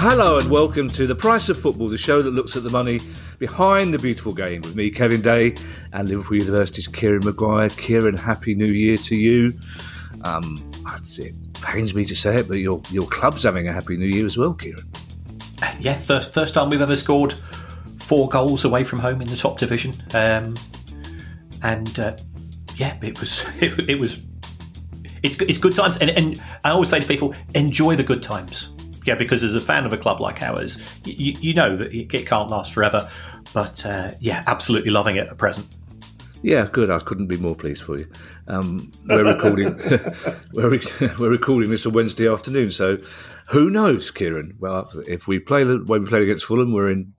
Hello and welcome to The Price of Football, the show that looks at the money behind the beautiful game with me, Kevin Day, and Liverpool University's Kieran Maguire. Kieran, Happy New Year to you. Um, it pains me to say it, but your, your club's having a Happy New Year as well, Kieran. Yeah, first, first time we've ever scored four goals away from home in the top division. Um, and uh, yeah, it was, it, it was, it's, it's good times. And, and I always say to people, enjoy the good times yeah, because as a fan of a club like ours, you, you know that it can't last forever. But uh, yeah, absolutely loving it at present. Yeah, good. I couldn't be more pleased for you. Um, we're recording. we're, we're recording this on Wednesday afternoon, so who knows, Kieran? Well, if we play the way we played against Fulham, we're in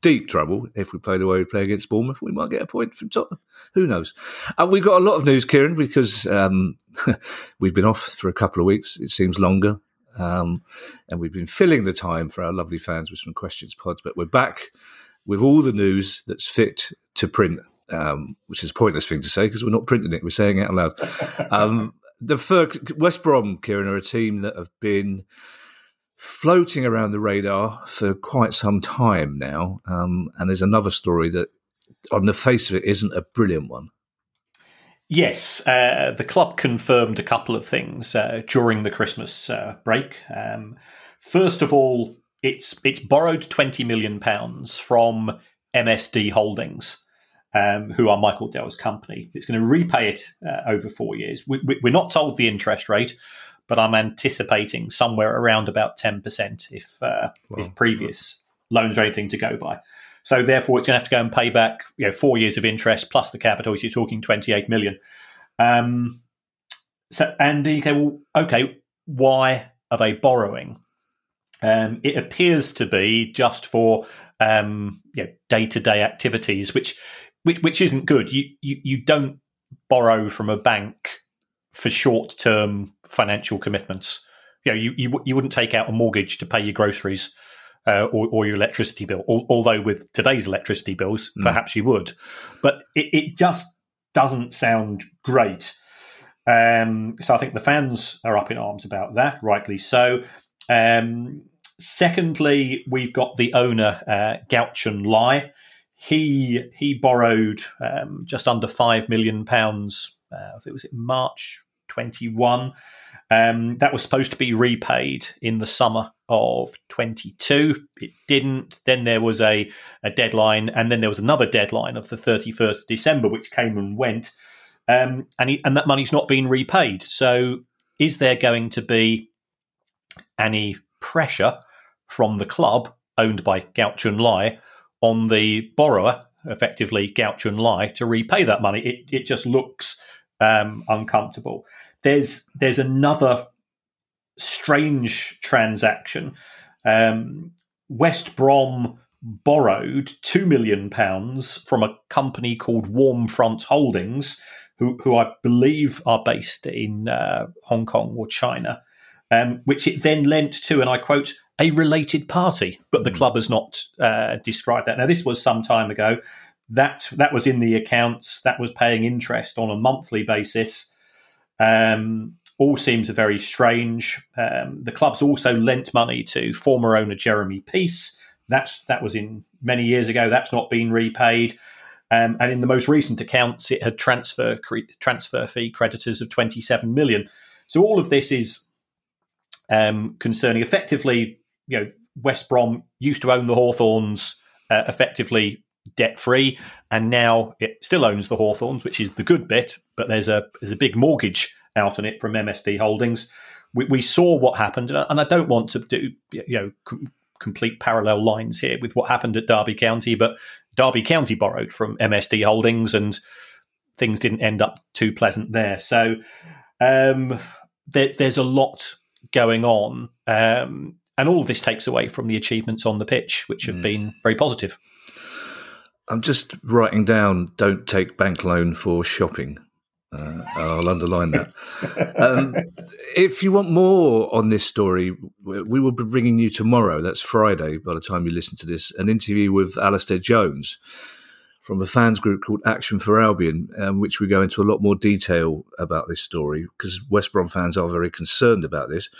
deep trouble. If we play the way we play against Bournemouth, we might get a point from Tottenham. Who knows? And we've got a lot of news, Kieran, because um, we've been off for a couple of weeks. It seems longer. Um, and we've been filling the time for our lovely fans with some questions pods, but we're back with all the news that's fit to print, um, which is a pointless thing to say because we're not printing it, we're saying it out loud. Um, the West Brom, Kieran, are a team that have been floating around the radar for quite some time now. Um, and there's another story that, on the face of it, isn't a brilliant one. Yes, uh, the club confirmed a couple of things uh, during the Christmas uh, break. Um, first of all, it's it's borrowed twenty million pounds from MSD Holdings, um, who are Michael Dell's company. It's going to repay it uh, over four years. We, are we, not told the interest rate, but I'm anticipating somewhere around about ten percent if uh, if previous loans are anything to go by. So therefore, it's going to have to go and pay back you know four years of interest plus the capital. You're talking 28 million. Um, so and then you go, well, okay, why are they borrowing? Um, it appears to be just for um, day-to-day activities, which, which which isn't good. You you you don't borrow from a bank for short-term financial commitments. You know, you, you you wouldn't take out a mortgage to pay your groceries uh, or, or, your electricity bill. Although with today's electricity bills, mm. perhaps you would, but it, it just doesn't sound great. Um, so I think the fans are up in arms about that, rightly so. Um, secondly, we've got the owner, uh, Guochuan Lai. He he borrowed um, just under five million pounds. Uh, I think it was in March twenty one. Um, that was supposed to be repaid in the summer of 22. It didn't. Then there was a, a deadline, and then there was another deadline of the 31st December, which came and went. Um, and, he, and that money's not been repaid. So, is there going to be any pressure from the club owned by Guochuan Lai on the borrower, effectively Guochuan Lai, to repay that money? It, it just looks um, uncomfortable. There's there's another strange transaction. Um, West Brom borrowed two million pounds from a company called Warmfront Holdings, who, who I believe are based in uh, Hong Kong or China, um, which it then lent to, and I quote, a related party. But the mm. club has not uh, described that. Now, this was some time ago. That that was in the accounts. That was paying interest on a monthly basis. Um, all seems very strange. Um, the club's also lent money to former owner Jeremy Peace. That's that was in many years ago. That's not been repaid. Um, and in the most recent accounts, it had transfer cre- transfer fee creditors of 27 million. So all of this is um, concerning. Effectively, you know, West Brom used to own the Hawthorns uh, effectively debt free, and now it still owns the Hawthorns, which is the good bit. But there's a there's a big mortgage out on it from MSD Holdings. We, we saw what happened, and I don't want to do you know com- complete parallel lines here with what happened at Derby County, but Derby County borrowed from MSD Holdings, and things didn't end up too pleasant there. So um, there, there's a lot going on. Um, and all of this takes away from the achievements on the pitch, which have mm. been very positive. I'm just writing down don't take bank loan for shopping. Uh, I'll underline that. Um, if you want more on this story, we will be bringing you tomorrow. That's Friday, by the time you listen to this, an interview with Alastair Jones from a fans group called Action for Albion, um, which we go into a lot more detail about this story because West Brom fans are very concerned about this.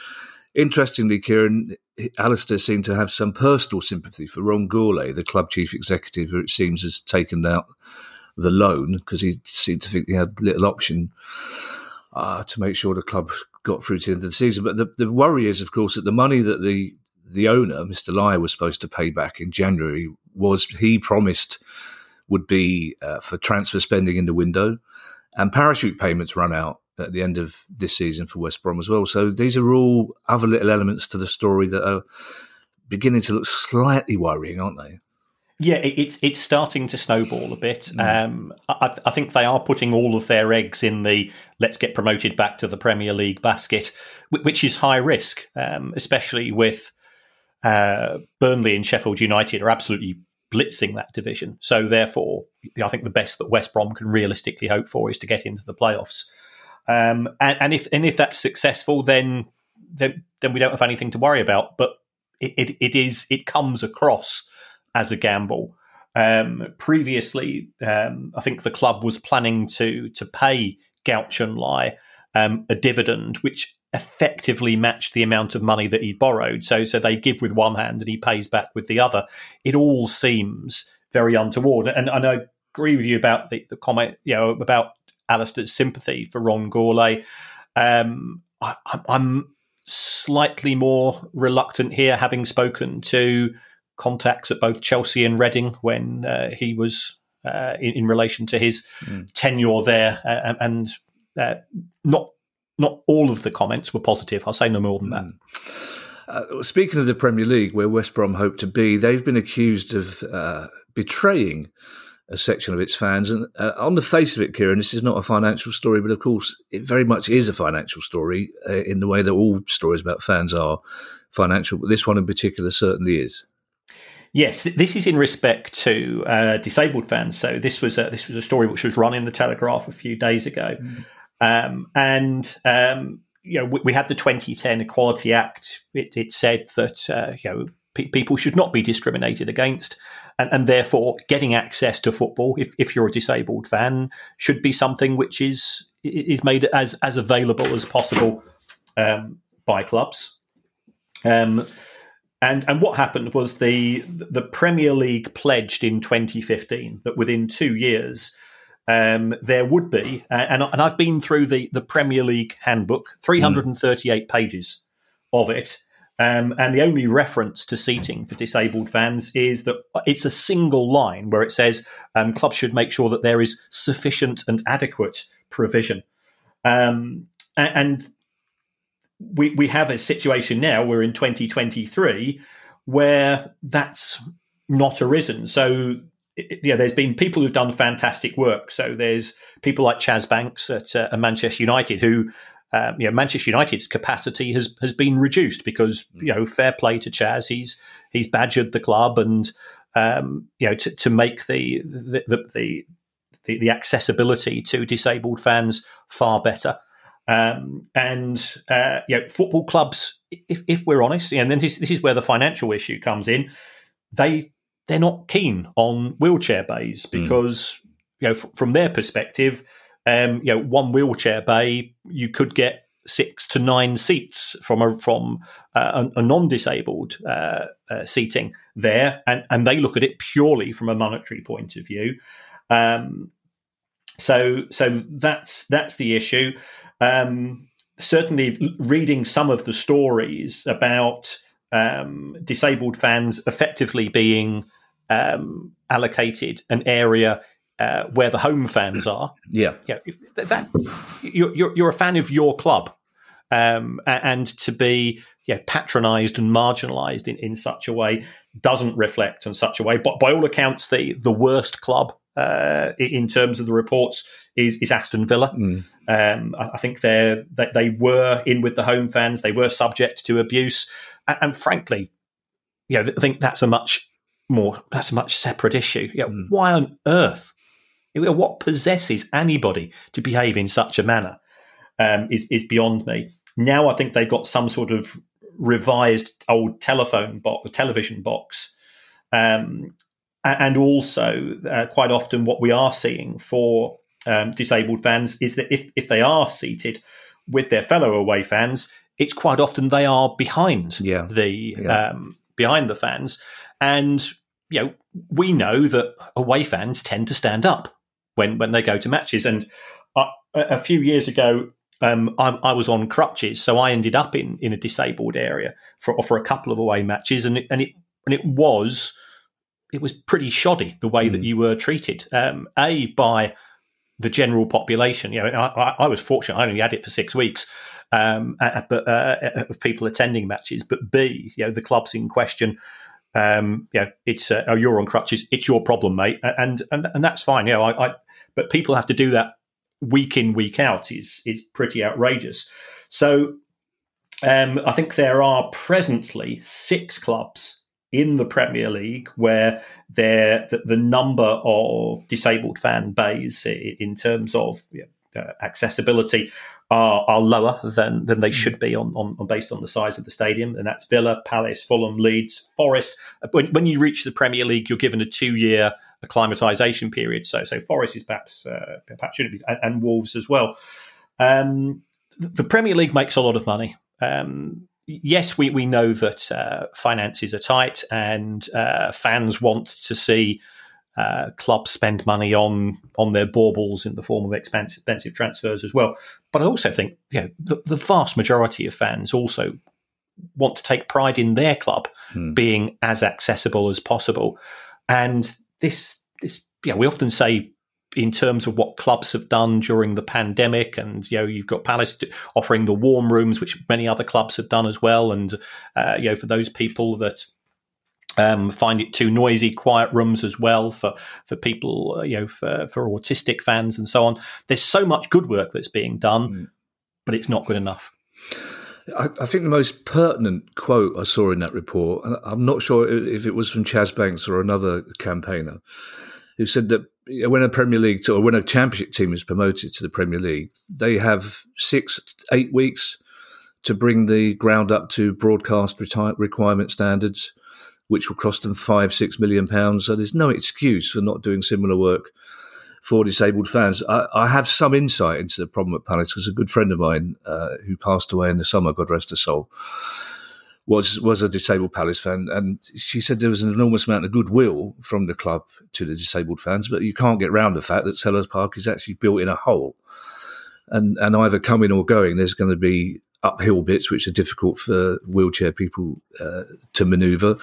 Interestingly, Kieran, Alistair seemed to have some personal sympathy for Ron Gourlay, the club chief executive, who it seems has taken out the loan because he seemed to think he had little option uh, to make sure the club got through to the end of the season. But the, the worry is, of course, that the money that the the owner, Mr. Lai, was supposed to pay back in January was he promised would be uh, for transfer spending in the window, and parachute payments run out at the end of this season for West Brom as well. So these are all other little elements to the story that are beginning to look slightly worrying, aren't they? Yeah, it's it's starting to snowball a bit. Mm. Um, I, I, think they are putting all of their eggs in the let's get promoted back to the Premier League basket, which is high risk, um, especially with uh, Burnley and Sheffield United are absolutely blitzing that division. So therefore, I think the best that West Brom can realistically hope for is to get into the playoffs. Um, and, and, if and if that's successful, then then then we don't have anything to worry about. But it, it, it is it comes across as a gamble. Um, previously, um, I think the club was planning to to pay Guochuan Lai um, a dividend, which effectively matched the amount of money that he borrowed. So, so they give with one hand and he pays back with the other. It all seems very untoward. And, and I agree with you about the, the comment, you know, about Alistair's sympathy for Ron Gourlay. Um, I, I'm slightly more reluctant here, having spoken to contacts at both Chelsea and Reading when uh, he was uh, in, in, relation to his mm. tenure there, uh, and uh, not not all of the comments were positive. I'll say no more than that. Mm. Uh, speaking of the Premier League, where West Brom hope to be, they've been accused of uh, betraying a section of its fans. And uh, on the face of it, Kieran, this is not a financial story, but of course, it very much is a financial story uh, in the way that all stories about fans are financial. But this one in particular certainly is. Yes, this is in respect to uh, disabled fans. So this was a, this was a story which was run in the Telegraph a few days ago. Mm. Um, and um, you know, we, we, had the 2010 Equality Act. It, it said that uh, you know pe- people should not be discriminated against, and, and therefore getting access to football, if, if you're a disabled fan, should be something which is is made as as available as possible um, by clubs. Um, and and what happened was the the Premier League pledged in 2015 that within two years um, there would be, and, and I've been through the, the Premier League handbook, 338 mm. pages of it. Um, and the only reference to seating for disabled fans is that it's a single line where it says um, clubs should make sure that there is sufficient and adequate provision. Um, and we, we have a situation now, we're in 2023, where that's not arisen. So yeah, there's been people who've done fantastic work. So there's people like Chaz Banks at uh, Manchester United who, um, you know, Manchester United's capacity has has been reduced because mm. you know, fair play to Chaz, he's he's badgered the club and um, you know to, to make the the, the the, the accessibility to disabled fans far better. Um, and uh, you know, football clubs, if, if we're honest, and then this, this is where the financial issue comes in. They they're not keen on wheelchair bays hmm. because mm. you know f- from their perspective, um, you know one wheelchair bay you could get six to nine seats from a from uh, a, a, non-disabled uh, uh, seating there, and and they look at it purely from a monetary point of view. Um, so so that's that's the issue. Um, certainly, reading some of the stories about um, disabled fans effectively being um, allocated an area uh, where the home fans are. Yeah, yeah. That, you're, you're, a fan of your club, um, and to be yeah patronised and marginalised in, in such a way doesn't reflect in such a way. But by all accounts, the the worst club uh, in terms of the reports is is Aston Villa. Mm. Um, I, I, think they're, they they were in with the home fans. They were subject to abuse, and, and frankly, you know, I think that's a much more that's a much separate issue. Yeah, mm. why on earth? What possesses anybody to behave in such a manner um, is is beyond me. Now I think they've got some sort of revised old telephone box, television box, um, and also uh, quite often what we are seeing for um, disabled fans is that if, if they are seated with their fellow away fans, it's quite often they are behind yeah. the yeah. Um, behind the fans, and you know we know that away fans tend to stand up when when they go to matches. And uh, a few years ago, um, I, I, was on crutches, so I ended up in, in a disabled area for for a couple of away matches, and it, and it and it was it was pretty shoddy the way mm. that hmm. you were treated. Um, a by the general population. You know, I, I, was fortunate; I only had it for six weeks, um, but uh, of people attending matches. But B, you know, the clubs in question. Um, you know, it's uh, oh, you're on crutches. It's your problem, mate, and and and that's fine. You know, I, I but people have to do that week in week out is is pretty outrageous. So um, I think there are presently six clubs in the Premier League where there the, the, number of disabled fan bays in terms of you know, uh, accessibility are, are lower than than they hmm. should be on, on, on, based on the size of the stadium, and that's Villa, Palace, Fulham, Leeds, Forest. When, when you reach the Premier League, you're given a two year acclimatization period. So so Forest is perhaps uh, perhaps should be, and, and Wolves as well. Um, the Premier League makes a lot of money. Um, yes, we, we know that uh, finances are tight and uh, fans want to see uh, clubs spend money on on their baubles in the form of expensive, expensive transfers as well. But I also think you know, the, the, vast majority of fans also want to take pride in their club hmm. being as accessible as possible. And this this yeah, we often say in terms of what clubs have done during the pandemic. And, you know, you've got Palace offering the warm rooms, which many other clubs have done as well. And, uh, you know, for those people that um, find it too noisy, quiet rooms as well for, for people, uh, you know, for, for autistic fans and so on. There's so much good work that's being done, mm. but it's not good enough. I, I, think the most pertinent quote I saw in that report, and I'm not sure if it was from Chas Banks or another campaigner, who said that when a Premier League or when a Championship team is promoted to the Premier League, they have six, eight weeks to bring the ground up to broadcast requirement standards, which will cost them five, six million pounds. So there's no excuse for not doing similar work for disabled fans. I, I have some insight into the problem at Palace because a good friend of mine uh, who passed away in the summer, God rest her soul, was was a disabled Palace fan, and she said there was an enormous amount of goodwill from the club to the disabled fans, but you can't get round the fact that Selhurst Park is actually built in a hole, and and either coming or going, there's going to be uphill bits which are difficult for wheelchair people uh, to manoeuvre.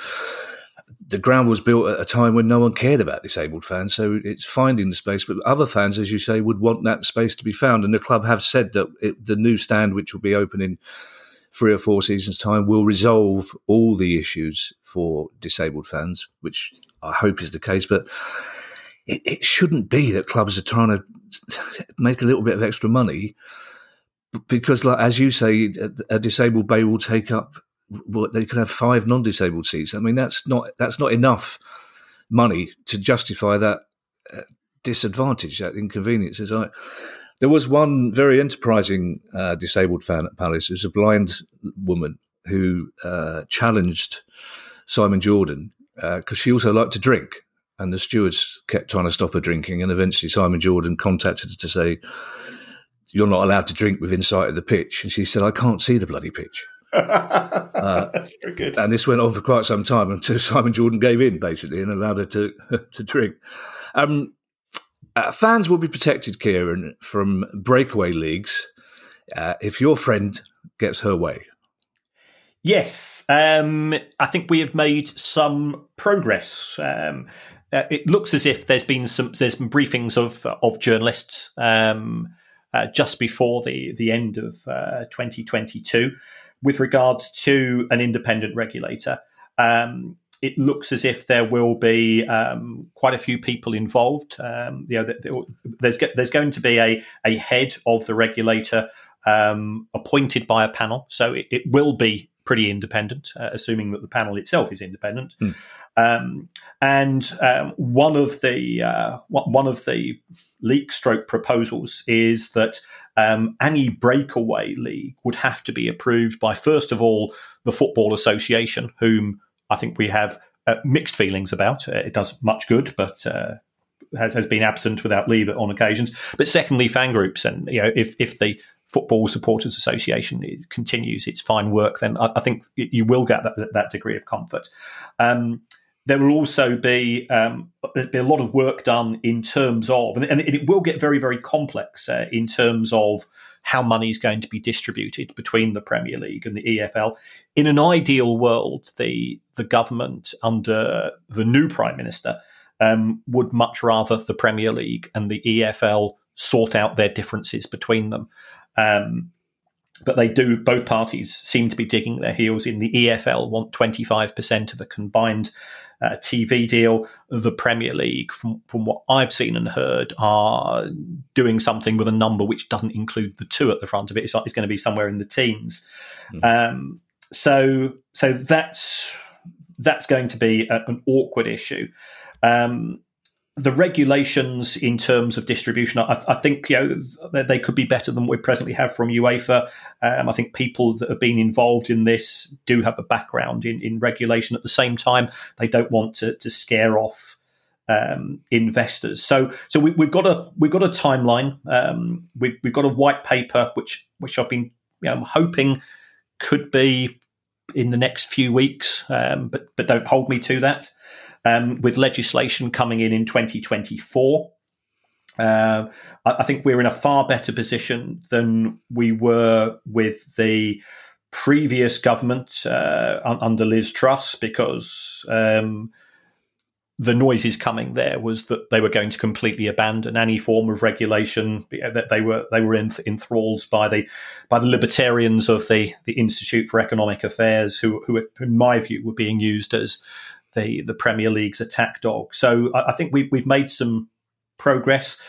The ground was built at a time when no one cared about disabled fans, so it's finding the space. But other fans, as you say, would want that space to be found, and the club have said that it, the new stand, which will be open in three or four seasons' time will resolve all the issues for disabled fans, which I hope is the case. But it, it shouldn't be that clubs are trying to make a little bit of extra money because, like as you say, a, a disabled bay will take up. Well, they could have five non-disabled seats. I mean, that's not that's not enough money to justify that uh, disadvantage, that inconvenience. I, there was one very enterprising uh, disabled fan at Palace. It was a blind woman who uh, challenged Simon Jordan because uh, she also liked to drink. And the stewards kept trying to stop her drinking. And eventually Simon Jordan contacted her to say, You're not allowed to drink within sight of the pitch. And she said, I can't see the bloody pitch. Uh, That's very good. And this went on for quite some time until Simon Jordan gave in, basically, and allowed her to to drink. Um, uh, fans will be protected, Kieran, from breakaway leagues uh, if your friend gets her way. Yes, um, I think we have made some progress. Um, uh, it looks as if there's been some there's some briefings of of journalists um, uh, just before the the end of uh, 2022 with regards to an independent regulator. Um, it looks as if there will be um, quite a few people involved. Um, you know, there's there's going to be a a head of the regulator um, appointed by a panel, so it, it will be pretty independent, uh, assuming that the panel itself is independent. Mm. and um, one of the uh, one of the leak stroke proposals is that um, any breakaway league would have to be approved by first of all the Football Association, whom I think we have uh, mixed feelings about. Uh, it does much good, but uh, has, has been absent without leave on occasions. But secondly, fan groups, and you know, if if the Football Supporters Association continues its fine work, then I, I think you will get that, that degree of comfort. Um, there will also be um, be a lot of work done in terms of, and, and it will get very very complex uh, in terms of how money is going to be distributed between the Premier League and the EFL. In an ideal world, the the government under the new Prime Minister um, would much rather the Premier League and the EFL sort out their differences between them. Um, but they do, both parties seem to be digging their heels in. The EFL want 25% of a combined uh, TV deal. The Premier League, from, from what I've seen and heard, are doing something with a number which doesn't include the two at the front of it. It's, it's going to be somewhere in the teens. Mm. Um, so, so that's that's going to be a, an awkward issue. Um, the regulations in terms of distribution, I, I, think you know they could be better than what we presently have from UEFA. Um, I think people that have been involved in this do have a background in, in regulation. At the same time, they don't want to, to scare off um, investors. So, so we, have got a we've got a timeline. Um, we've, we've got a white paper which which I've been you know, hoping could be in the next few weeks, um, but but don't hold me to that um, with legislation coming in in 2024. Uh, I, think we're in a far better position than we were with the previous government uh, under Liz Truss because um, the noises coming there was that they were going to completely abandon any form of regulation. That they were they were enthralled by the by the libertarians of the the Institute for Economic Affairs, who who in my view were being used as the the Premier League's attack dog. So I, I think we, we've made some progress.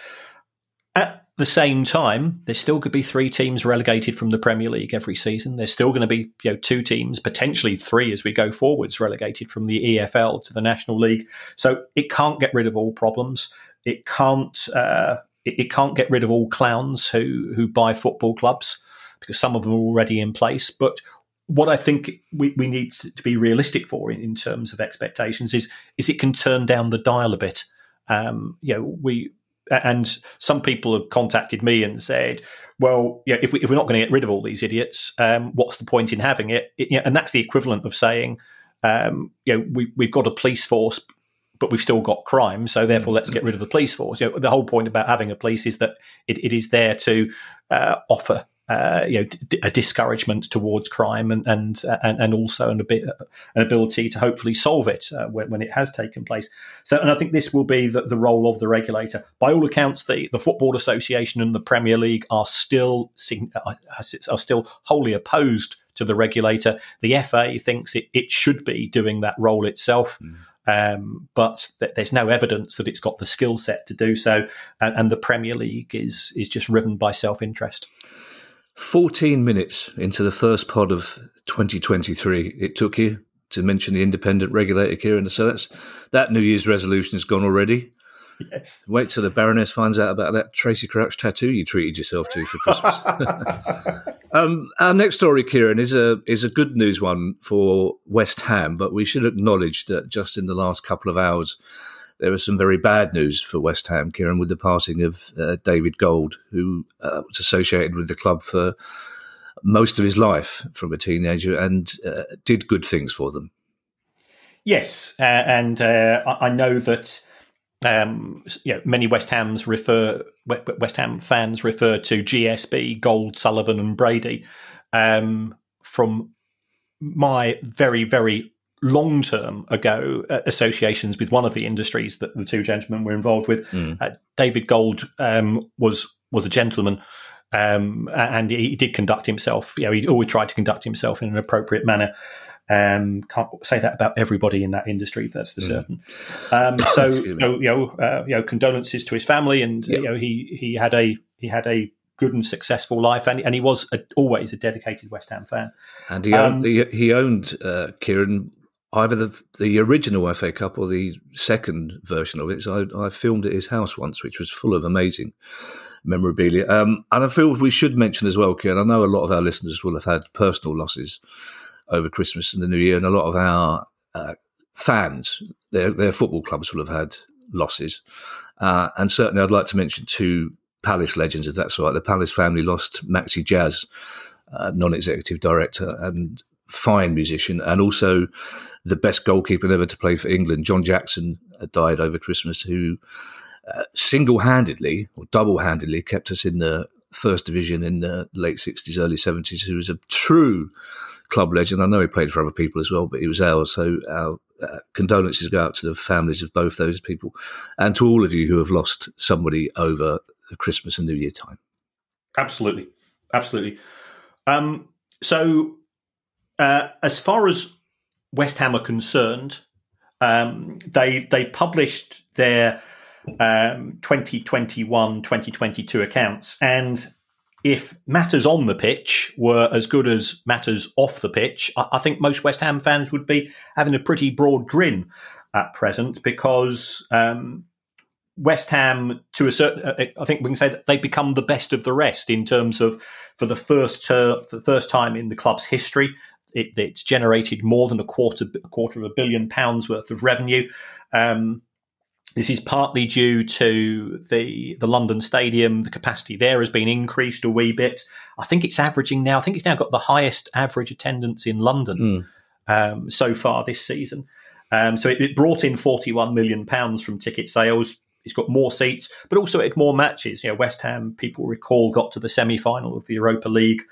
At the same time, there still could be three teams relegated from the Premier League every season. There's still going to be you know two teams, potentially three as we go forwards, relegated from the EFL to the National League. So it can't get rid of all problems. It can't. Uh, it, it can't get rid of all clowns who who buy football clubs because some of them are already in place. But what I think we, we need to be realistic for in, in, terms of expectations is is it can turn down the dial a bit. Um, you know, we and some people have contacted me and said, "Well, yeah, if, we, if we're not going to get rid of all these idiots, um, what's the point in having it?" it you know, and that's the equivalent of saying, um, "You know, we, we've got a police force." But we've still got crime, so therefore let's get rid of the police force. You know, the whole point about having a police is that it, it is there to uh, offer uh, you know, d- a discouragement towards crime and and and, and also an, bit, an ability to hopefully solve it uh, when, when it has taken place. So, and I think this will be the, the role of the regulator. By all accounts, the, the Football Association and the Premier League are still uh, are still wholly opposed to the regulator. The FA thinks it, it should be doing that role itself. Mm. Um, but th- there's no evidence that it's got the skill set to do so, and, and the Premier League is is just driven by self interest. 14 minutes into the first pod of 2023, it took you to mention the independent regulator, Kieran. So that's that New Year's resolution is gone already. Yes. Wait till the Baroness finds out about that Tracey Crouch tattoo you treated yourself to for Christmas. um, our next story, Kieran, is a is a good news one for West Ham, but we should acknowledge that just in the last couple of hours, there was some very bad news for West Ham, Kieran, with the passing of uh, David Gold, who uh, was associated with the club for most of his life from a teenager and uh, did good things for them. Yes, uh, and uh, I know that um, you know, many West Ham's refer West Ham fans refer to GSB, Gold, Sullivan, and Brady. Um, from my very very long term ago uh, associations with one of the industries that the two gentlemen were involved with. Mm. Uh, David Gold um, was was a gentleman. Um, and he did conduct himself. You know, he always tried to conduct himself in an appropriate manner. Um, can't say that about everybody in that industry. That's for mm. certain. Um, so, you know, uh, you know, condolences to his family, and yep. you know, he he had a he had a good and successful life, and, and he was a, always a dedicated West Ham fan. And he owned, um, he, he owned uh, Kieran either the the original FA Cup or the second version of it. So I, I, filmed at his house once, which was full of amazing memorabilia. Um, and I feel we should mention as well, Kieran. I know a lot of our listeners will have had personal losses over Christmas and the New Year, and a lot of our uh, fans, their their football clubs will have had losses, uh, and certainly I'd like to mention two Palace legends, if that's right. The Palace family lost Maxi Jazz, uh, non-executive director and fine musician, and also the best goalkeeper ever to play for England, John Jackson, uh, died over Christmas, who uh, single-handedly or double-handedly kept us in the first division in the late 60s, early 70s, who was a true club legend. I know he played for other people as well, but he was ours. So our uh, condolences go out to the families of both those people and to all of you who have lost somebody over Christmas and New Year time. Absolutely. Absolutely. Um, so, uh, as far as West Ham are concerned, um, they they published their um, 2021 2022 accounts. And if matters on the pitch were as good as matters off the pitch, I, I think most West Ham fans would be having a pretty broad grin at present because um, West Ham, to a certain, uh, I think we can say that they've become the best of the rest in terms of for the first ter- for the first time in the club's history, it, it's generated more than a quarter a quarter of a billion pounds worth of revenue. Um, this is partly due to the the London Stadium. The capacity there has been increased a wee bit. I think it's averaging now. I think it's now got the highest average attendance in London mm. um, so far this season. Um, so it, it, brought in forty one million pounds from ticket sales. It's got more seats, but also it had more matches. You know, West Ham people recall got to the semi final of the Europa League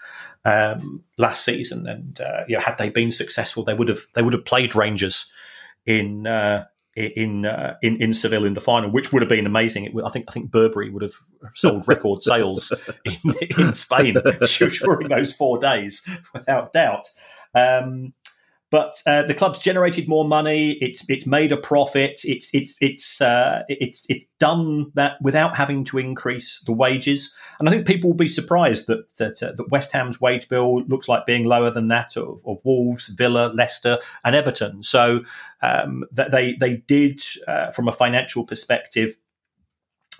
um, last season, and uh, you know, had they been successful, they would have they would have played Rangers in uh, in uh, in in Seville in the final, which would have been amazing. I think I think Burberry would have sold record sales in, in Spain during those four days, without doubt. Um, but uh, the club's generated more money. It's it's made a profit. It's it's it's uh, it's it's done that without having to increase the wages. And I think people will be surprised that that, uh, that West Ham's wage bill looks like being lower than that of, of Wolves, Villa, Leicester, and Everton. So um, that they they did, uh, from a financial perspective,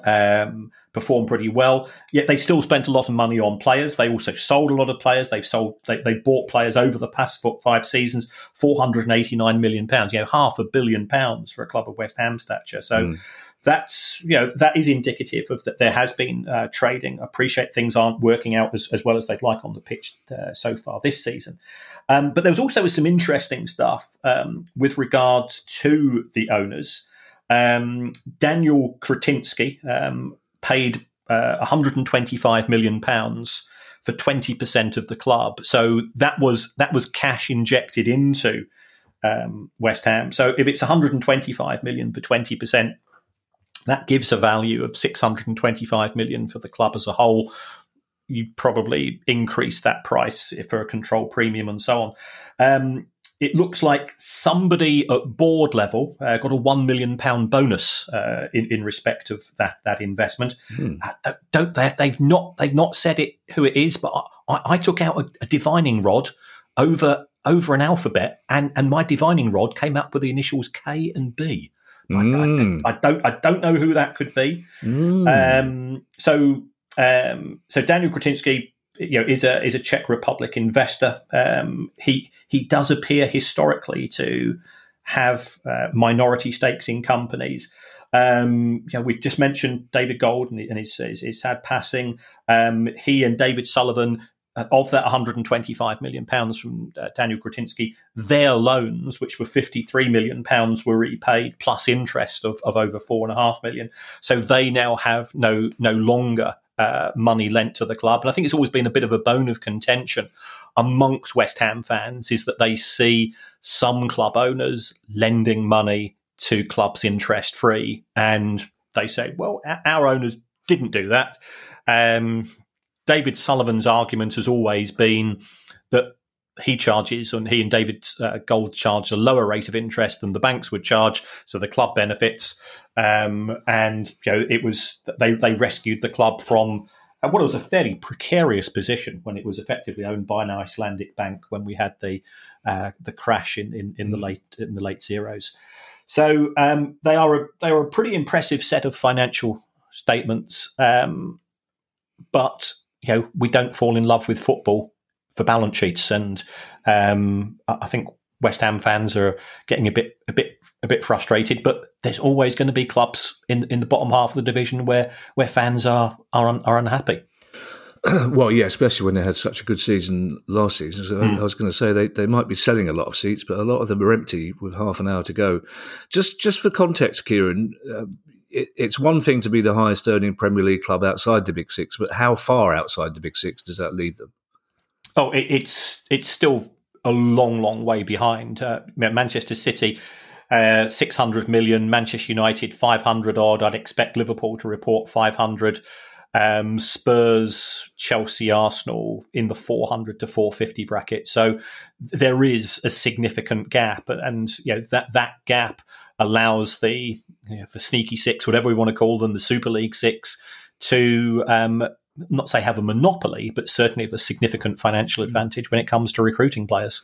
um, performed pretty well. Yet they still spent a lot of money on players. They also sold a lot of players. They've sold they, they bought players over the past five seasons, four hundred and eighty nine million pounds. You know, half a billion pounds for a club of West Ham stature. So. Mm. That's you know that is indicative of that there has been uh, trading. I appreciate things aren't working out as, as well as they'd like on the pitch uh, so far this season, um, but there was also some interesting stuff um, with regards to the owners. Um, Daniel Kretinsky um, paid uh, 125 million pounds for 20% of the club. So that was that was cash injected into um, West Ham. So if it's 125 million for 20%, that gives a value of 625 million for the club as a whole. You probably increase that price for a control premium and so on. Um, it looks like somebody at board level uh, got a one million pound bonus uh, in, in respect of that that investment. Hmm. Uh, don't they? They've not they've not said it who it is, but I, I took out a, a, divining rod over over an alphabet, and and my divining rod came up with the initials K and B. Mm. I, I, I, don't I don't know who that could be. Mm. Um, so um, so Daniel Kretinsky you know, is a is a Czech Republic investor. Um, he he does appear historically to have uh, minority stakes in companies. Um, you know, we just mentioned David Gold and, his, his, his, sad passing. Um, he and David Sullivan, uh, of that 125 million pounds from uh, Daniel Kretinsky, their loans, which were 53 million pounds, were repaid plus interest of, of over four and a half million. So they now have no no longer uh, money lent to the club. And I think it's always been a bit of a bone of contention amongst West Ham fans is that they see some club owners lending money to clubs interest free. And they say, well, our owners didn't do that. Um, David Sullivan's argument has always been he charges, and he and David uh, Gold charge a lower rate of interest than the banks would charge, so the club benefits. Um, and you know, it was they they rescued the club from uh, what was a fairly precarious position when it was effectively owned by an Icelandic bank when we had the uh, the crash in, in, in the mm. late in the late zeros. So um, they are a, they are a pretty impressive set of financial statements, um, but you know we don't fall in love with football for balance sheets. And um, I think West Ham fans are getting a bit a bit a bit frustrated, but there's always going to be clubs in in the bottom half of the division where where fans are are un, are unhappy. well, yeah, especially when they had such a good season last season. So mm. I was going to say they, they might be selling a lot of seats, but a lot of them are empty with half an hour to go. Just just for context, Kieran, uh, it, it's one thing to be the highest earning Premier League club outside the Big Six, but how far outside the Big Six does that leave them? Oh, it, it's it's still a long, long way behind. Uh, Manchester City. Uh, 600 million, Manchester United 500 odd. I'd expect Liverpool to report 500 um, Spurs, Chelsea, Arsenal in the 400 to 450 bracket. So there is a significant gap, and you know that that gap allows the you know, the sneaky six, whatever we want to call them, the Super League six, to um, not say have a monopoly, but certainly have a significant financial mm. advantage when it comes to recruiting players.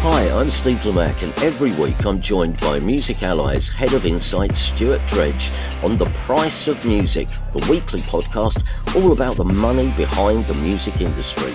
Hi, I'm Steve Lamacq, and every week I'm joined by Music Ally's Head of Insight, Stuart Dredge, on The Price of Music, the weekly podcast all about the money behind the music industry.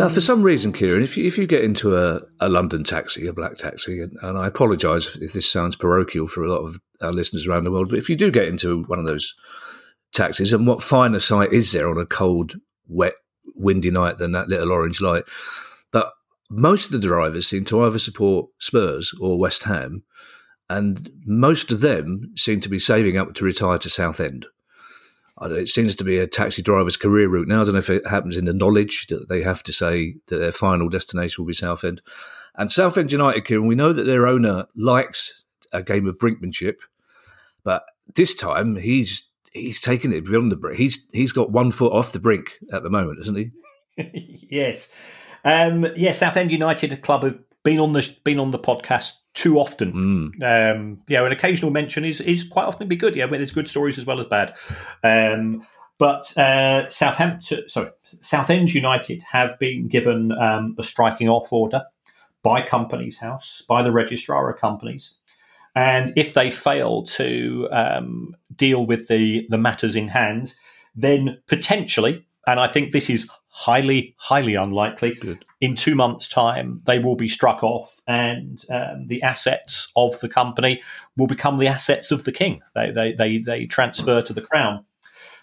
Now, for mm. some reason, Kieran, if you, if you get into a, a London taxi, a black taxi, and, and I apologise if this sounds parochial for a lot of our listeners around the world, but if you do get into one of those taxis, and what finer sight is there on a cold, wet, windy night than that little orange light? But most of the drivers seem to either support Spurs or West Ham, and most of them seem to be saving up to retire to Southend it seems to be a taxi driver's career route now. I don't know if it happens in the knowledge that they have to say that their final destination will be Southend. And Southend United, Kieran, we know that their owner likes a game of brinkmanship, but this time he's he's taken it beyond the brink. He's he's got one foot off the brink at the moment, isn't he? yes, um, yeah. Southend United, a club have been on the been on the podcast too often. Mm. Um, yeah, an occasional mention is is quite often be good. Yeah, where there's good stories as well as bad. Um, but uh, Southampton, sorry, Southend United have been given um, a striking off order by Companies House, by the registrar of companies. And if they fail to um, deal with the, the matters in hand, then potentially, and I think this is highly, highly unlikely. Good. In two months' time, they will be struck off, and um, the assets of the company will become the assets of the king. They, they, they, they transfer to the crown.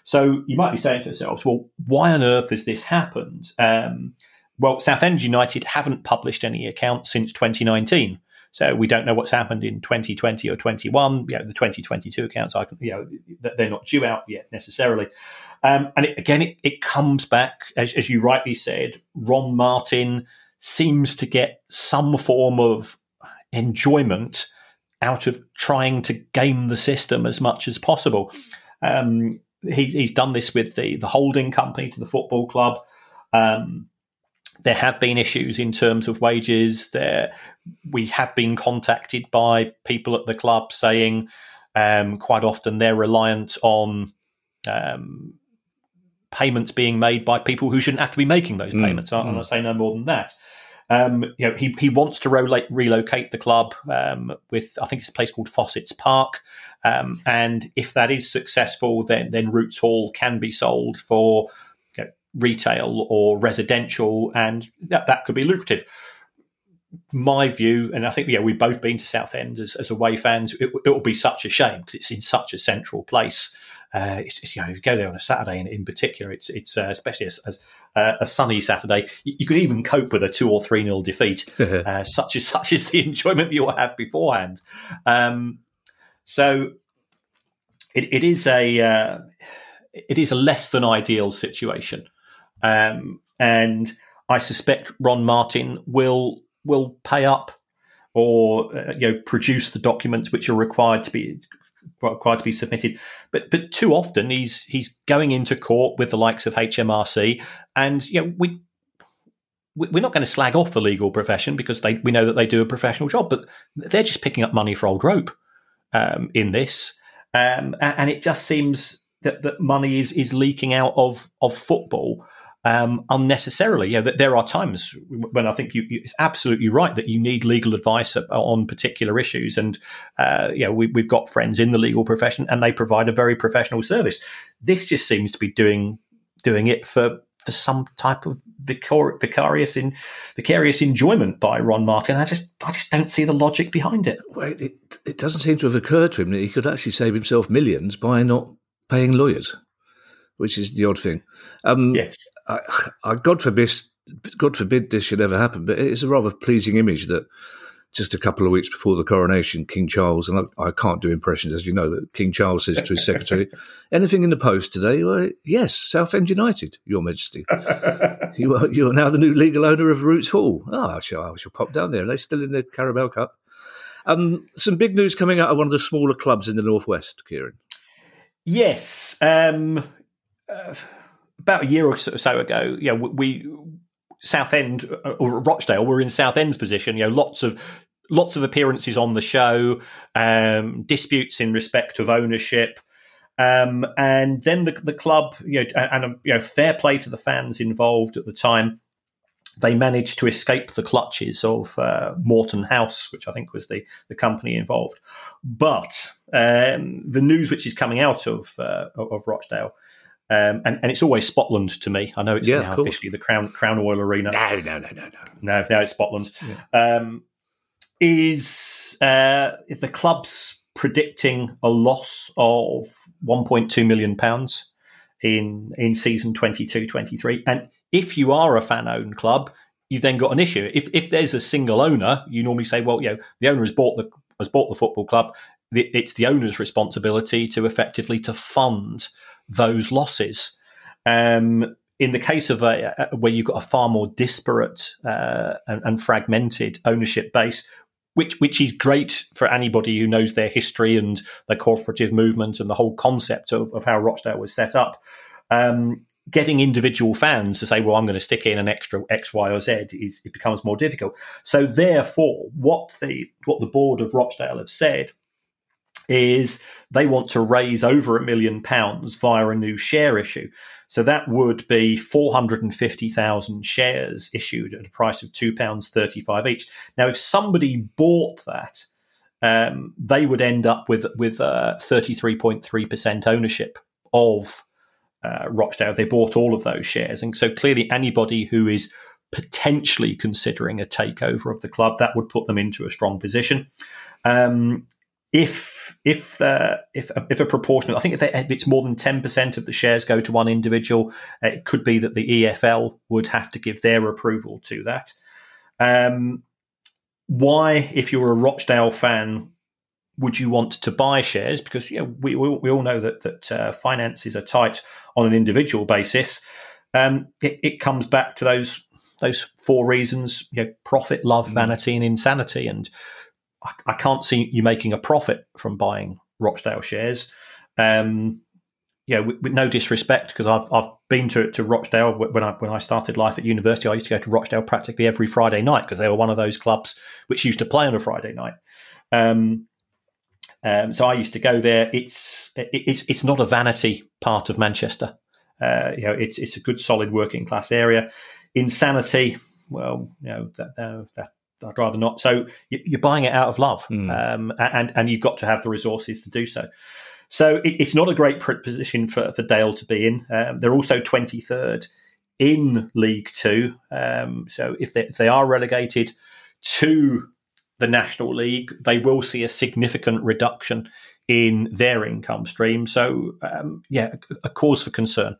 So you might be saying to yourselves, well, why on earth has this happened? Um, well, Southend United haven't published any accounts since 2019. So we don't know what's happened in 2020 or 21. You know, the 2022 accounts, I can, you know, they're not due out yet necessarily. Um, and it, again, it, it, comes back, as, as you rightly said, Ron Martin seems to get some form of enjoyment out of trying to game the system as much as possible. Um, he, he's done this with the, the holding company to the football club. Um, there have been issues in terms of wages. There, we have been contacted by people at the club saying um, quite often they're reliant on um, payments being made by people who shouldn't have to be making those mm, payments. Mm. I'm to say no more than that. Um, you know, he, he wants to relate, relocate the club um, with, I think it's a place called Fossetts Park. Um, and if that is successful, then, then Roots Hall can be sold for retail or residential, and that, that could be lucrative. My view, and I think yeah, we've both been to Southend as, as away fans. It, it will be such a shame because it's in such a central place. Uh, it's, it's, you know, if you go there on a Saturday, and in particular, it's it's uh, especially as, as uh, a sunny Saturday, you, you, could even cope with a two or three nil defeat. Uh, such as such is the enjoyment that you'll have beforehand. Um, so it, it is a uh, it is a less than ideal situation, um, and I suspect Ron Martin will will pay up or uh, you know produce the documents which are required to be required to be submitted. But but too often he's he's going into court with the likes of HMRC, and you know we we're not going to slag off the legal profession because they we know that they do a professional job, but they're just picking up money for old rope um, in this, um, and, it just seems that, that money is is leaking out of of football um, unnecessarily. Yeah, there are times when I think you, it's absolutely right that you need legal advice on particular issues, and uh, yeah, we, have got friends in the legal profession, and they provide a very professional service. This just seems to be doing doing it for for some type of vicarious in vicarious enjoyment by Ron Martin. I just I just don't see the logic behind it. Well, it it doesn't seem to have occurred to him that he could actually save himself millions by not paying lawyers, which is the odd thing. Um, yes, I, I, God forbid, God forbid this should ever happen, but it's a rather pleasing image that just a couple of weeks before the coronation, King Charles, and I, I can't do impressions, as you know, King Charles says to his secretary, anything in the post today? Well, yes, Southend United, Your Majesty. you, are, you are now the new legal owner of Roots Hall. Oh, I shall, I shall pop down there. Are they still in the Carabao Cup? Um, some big news coming out of one of the smaller clubs in the Northwest, Kieran. Yes. Um, uh, about a year or so ago, yeah, we Southend uh, or Rochdale were in Southend's position. You know, lots of lots of appearances on the show, um, disputes in respect of ownership. Um, and then the, the club, you know, and, you know, fair play to the fans involved at the time. They managed to escape the clutches of uh, Morton House, which I think was the, the company involved. But um, the news which is coming out of uh, of Rochdale um, and, and it's always Spotland to me. I know it's yeah, now officially the Crown Crown Oil Arena. No, no, no, no, no. No, no, it's Spotland. Yeah. Um, is uh, the club's predicting a loss of 1.2 million pounds in in season 22-23 and if you are a fan owned club you've then got an issue if if there's a single owner you normally say well you know the owner has bought the has bought the football club it's the owner's responsibility to effectively to fund those losses. Um, in the case of a, a, where you've got a far more disparate uh, and, and, fragmented ownership base, which which is great for anybody who knows their history and the cooperative movement and the whole concept of, of how Rochdale was set up. Um, getting individual fans to say, "Well, I'm going to stick in an extra X, Y, or Z," is it becomes more difficult. So, therefore, what the what the board of Rochdale have said is they want to raise over a million pounds via a new share issue. So that would be 450,000 shares issued at a price of £2.35 each. Now, if somebody bought that, um, they would end up with with uh, 33.3% ownership of uh, Rochdale. They bought all of those shares. And so clearly, anybody who is potentially considering a takeover of the club, that would put them into a strong position. Um, if if uh, if if a proportion, I think if, if it's more than ten percent of the shares go to one individual, uh, it could be that the EFL would have to give their approval to that. Um, why, if you're a Rochdale fan, would you want to buy shares? Because you know, we, we, we all know that that uh, finances are tight on an individual basis. Um, it, it, comes back to those those four reasons: you know, profit, love, mm. vanity, and insanity. And I, can't see you making a profit from buying Rochdale shares. Um, yeah, with, with, no disrespect, because I've I've been to to Rochdale when I when I started life at university. I used to go to Rochdale practically every Friday night because they were one of those clubs which used to play on a Friday night. Um, um, so I used to go there. It's it, it's it's not a vanity part of Manchester. Uh, you know, it's it's a good, solid working class area. Insanity, well, you know that that I'd rather not. So you're buying it out of love, mm. um, and and you've got to have the resources to do so. So it, it's not a great position for, for Dale to be in. Um, they're also 23rd in League Two. Um, so if they, if they are relegated to the National League, they will see a significant reduction in their income stream. So um, yeah, a, a cause for concern.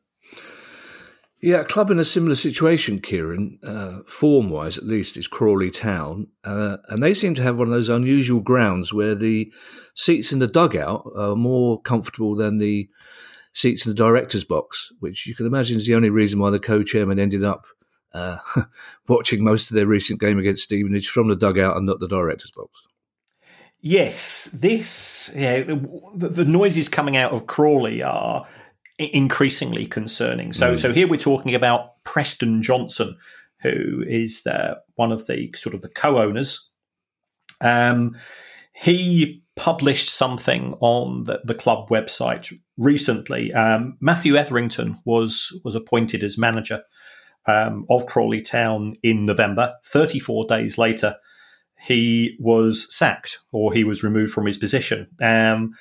Yeah, a club in a similar situation, Kieran, uh, form wise at least, is Crawley Town. Uh, and they seem to have one of those unusual grounds where the seats in the dugout are more comfortable than the seats in the director's box, which you can imagine is the only reason why the co chairman ended up uh, watching most of their recent game against Stevenage from the dugout and not the director's box. Yes, this yeah, the, the noises coming out of Crawley are increasingly concerning. So, mm. so here we're talking about Preston Johnson, who is the, one of the sort of the co-owners. Um, he published something on the, the club website recently. Um, Matthew Etherington was was appointed as manager um, of Crawley Town in November. Thirty four days later, he was sacked or he was removed from his position. Um,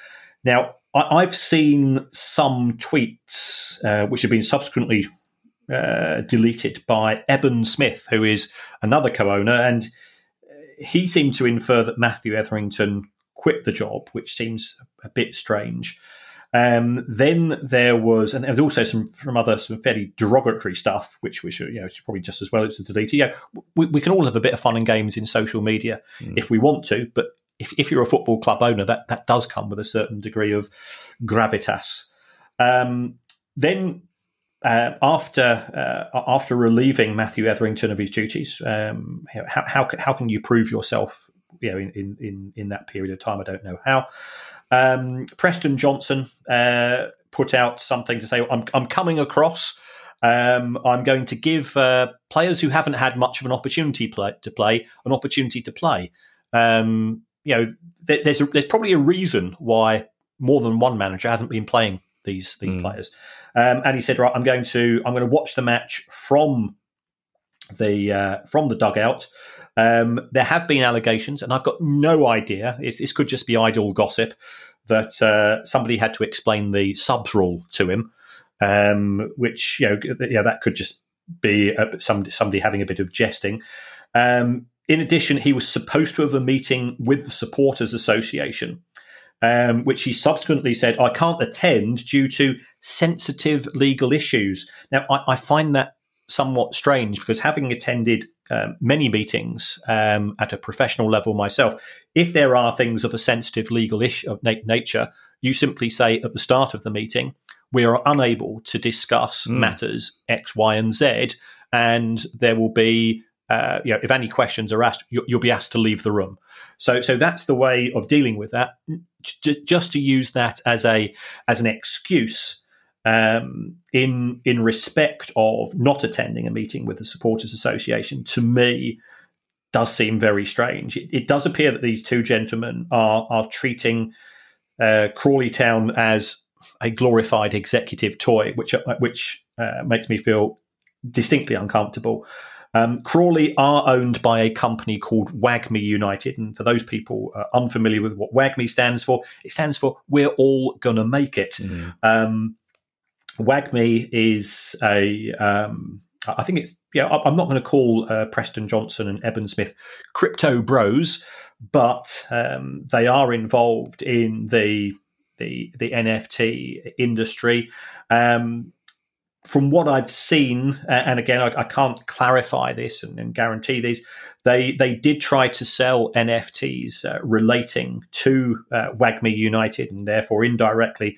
now, I, have seen some tweets uh, which have been subsequently uh, deleted by Eben Smith, who is another co-owner, and he seemed to infer that Matthew Etherington quit the job, which seems a bit strange. Um, then there was, and there was also some from other some fairly derogatory stuff, which we should, you know, probably just as well as to delete. Yeah, we, we, can all have a bit of fun and games in social media mm. if we want to, but if, if you're a football club owner, that that does come with a certain degree of gravitas. Um, then uh, after uh, after relieving Matthew Etherington of his duties, um, how, how, how can you prove yourself? You know, in, in in that period of time, I don't know how. Um, Preston Johnson uh, put out something to say, "I'm I'm coming across." Um, I'm going to give uh, players who haven't had much of an opportunity play, to play an opportunity to play. Um, you know, there's a, there's probably a reason why more than one manager hasn't been playing these these mm. players. Um, and he said, right, I'm going to I'm going to watch the match from the uh, from the dugout. Um, there have been allegations, and I've got no idea. It's, this could just be idle gossip that uh, somebody had to explain the subs rule to him, um, which you know, yeah, that could just be uh, somebody, somebody having a bit of jesting. Um, in addition, he was supposed to have a meeting with the Supporters Association, um, which he subsequently said, I can't attend due to sensitive legal issues. Now, I, I find that somewhat strange because having attended um, many meetings um, at a professional level myself, if there are things of a sensitive legal issue of na- nature, you simply say at the start of the meeting, we are unable to discuss mm. matters X, Y, and Z, and there will be uh, you know, if any questions are asked, you, will be asked to leave the room. So, so that's the way of dealing with that. Just to use that as a as an excuse um, in in respect of not attending a meeting with the supporters association, to me, does seem very strange. It, it does appear that these two gentlemen are are treating uh, Crawley Town as a glorified executive toy, which which uh, makes me feel distinctly uncomfortable. Um, Crawley are owned by a company called WAGMI United. And for those people uh, unfamiliar with what WAGMI stands for, it stands for We're All Gonna Make It. Mm. Um, WAGMI is a, um, I think it's, yeah, I'm not going to call uh, Preston Johnson and Eben Smith crypto bros, but um, they are involved in the the the NFT industry. Um, from what I've seen, and again, I, I can't clarify this and, and, guarantee these, they they did try to sell NFTs uh, relating to uh, WAGMI United and therefore indirectly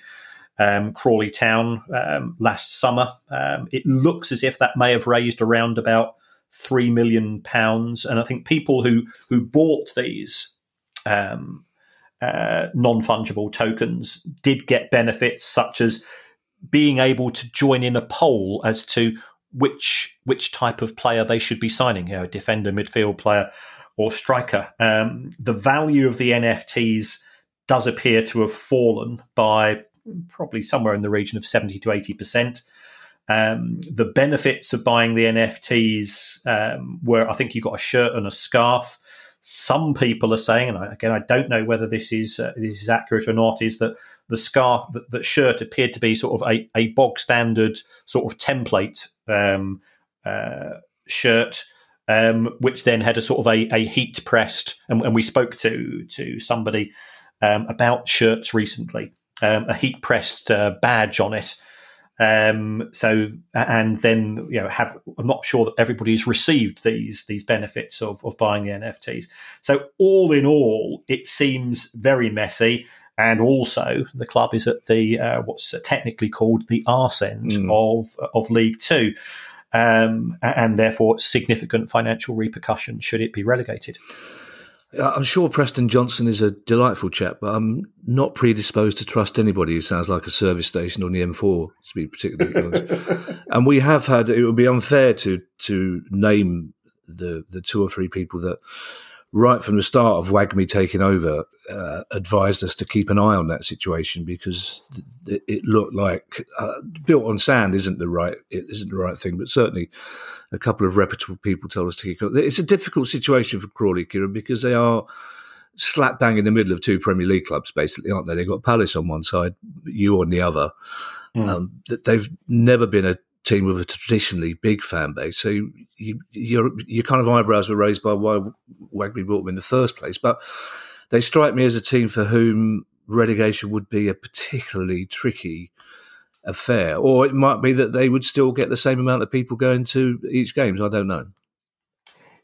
um, Crawley Town um, last summer. Um, it looks as if that may have raised around about three million pounds, and I think people who who bought these. Um, uh, non fungible tokens did get benefits such as being able to join in a poll as to which which type of player they should be signing, know, defender, midfield player, or striker. Um, the value of the NFTs does appear to have fallen by probably somewhere in the region of seventy to eighty percent. Um, the benefits of buying the NFTs um, were, I think, you got a shirt and a scarf. Some people are saying, and again, I don't know whether this is uh, this is accurate or not, is that the scarf, that, shirt appeared to be sort of a, a bog standard sort of template um, uh, shirt, um, which then had a sort of a, a heat pressed, and, and, we spoke to to somebody um, about shirts recently, um, a heat pressed uh, badge on it. Um, so, and then you know, have I'm not sure that everybody's received these these benefits of of buying the NFTs. So, all in all, it seems very messy. And also, the club is at the uh, what's technically called the arse end mm. of of League Two. um, and therefore significant financial repercussions should it be relegated. I'm sure Preston Johnson is a delightful chap, but I'm not predisposed to trust anybody who sounds like a service station on the M4, to be particularly honest. and we have had, it would be unfair to, to name the, the two or three people that right from the start of WAGMI taking over, uh, advised us to keep an eye on that situation because it, it looked like uh, built on sand isn't the right it isn't the right thing. But certainly, a couple of reputable people told us to keep. It's a difficult situation for Crawley, Kieran, because they are slap bang in the middle of two Premier League clubs, basically, aren't they? They've got Palace on one side, you on the other. Mm. Um, they've never been a team with a traditionally big fan base. So you, your your kind of eyebrows were raised by why WAGMI brought them in the first place. But they strike me as a team for whom relegation would be a particularly tricky affair, or it might be that they would still get the same amount of people going to each games. I don't know.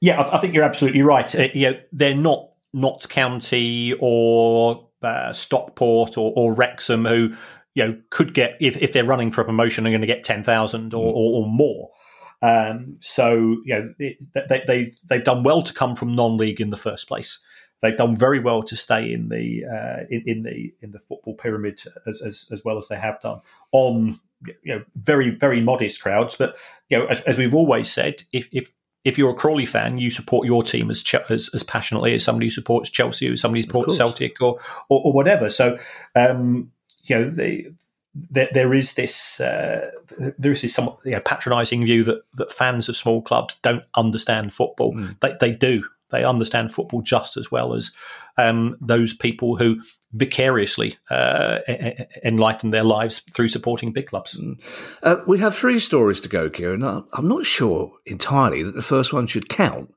Yeah, I, I think you're absolutely right. Uh, know, they're not Notts County or uh, Stockport or, or Wrexham who you know could get if, if they're running for a promotion are going to get ten thousand or, mm. or, or, more. Um, so you know it, they, they they've done well to come from non-league in the first place. They've done very well to stay in the uh, in, in, the in the football pyramid as, as, as well as they have done on you know very very modest crowds. But you know as, as we've always said, if, if if you're a Crawley fan, you support your team as as, as passionately as somebody who supports Chelsea, or somebody who supports Celtic, or, or, or whatever. So um, you know, they, there, there is this uh, there is this somewhat you know, patronising view that that fans of small clubs don't understand football. Mm. They they do. They understand football just as well as um, those people who vicariously uh, enlighten their lives through supporting big clubs. Hmm. Uh, we have three stories to go, Kieran. I'm not sure entirely that the first one should count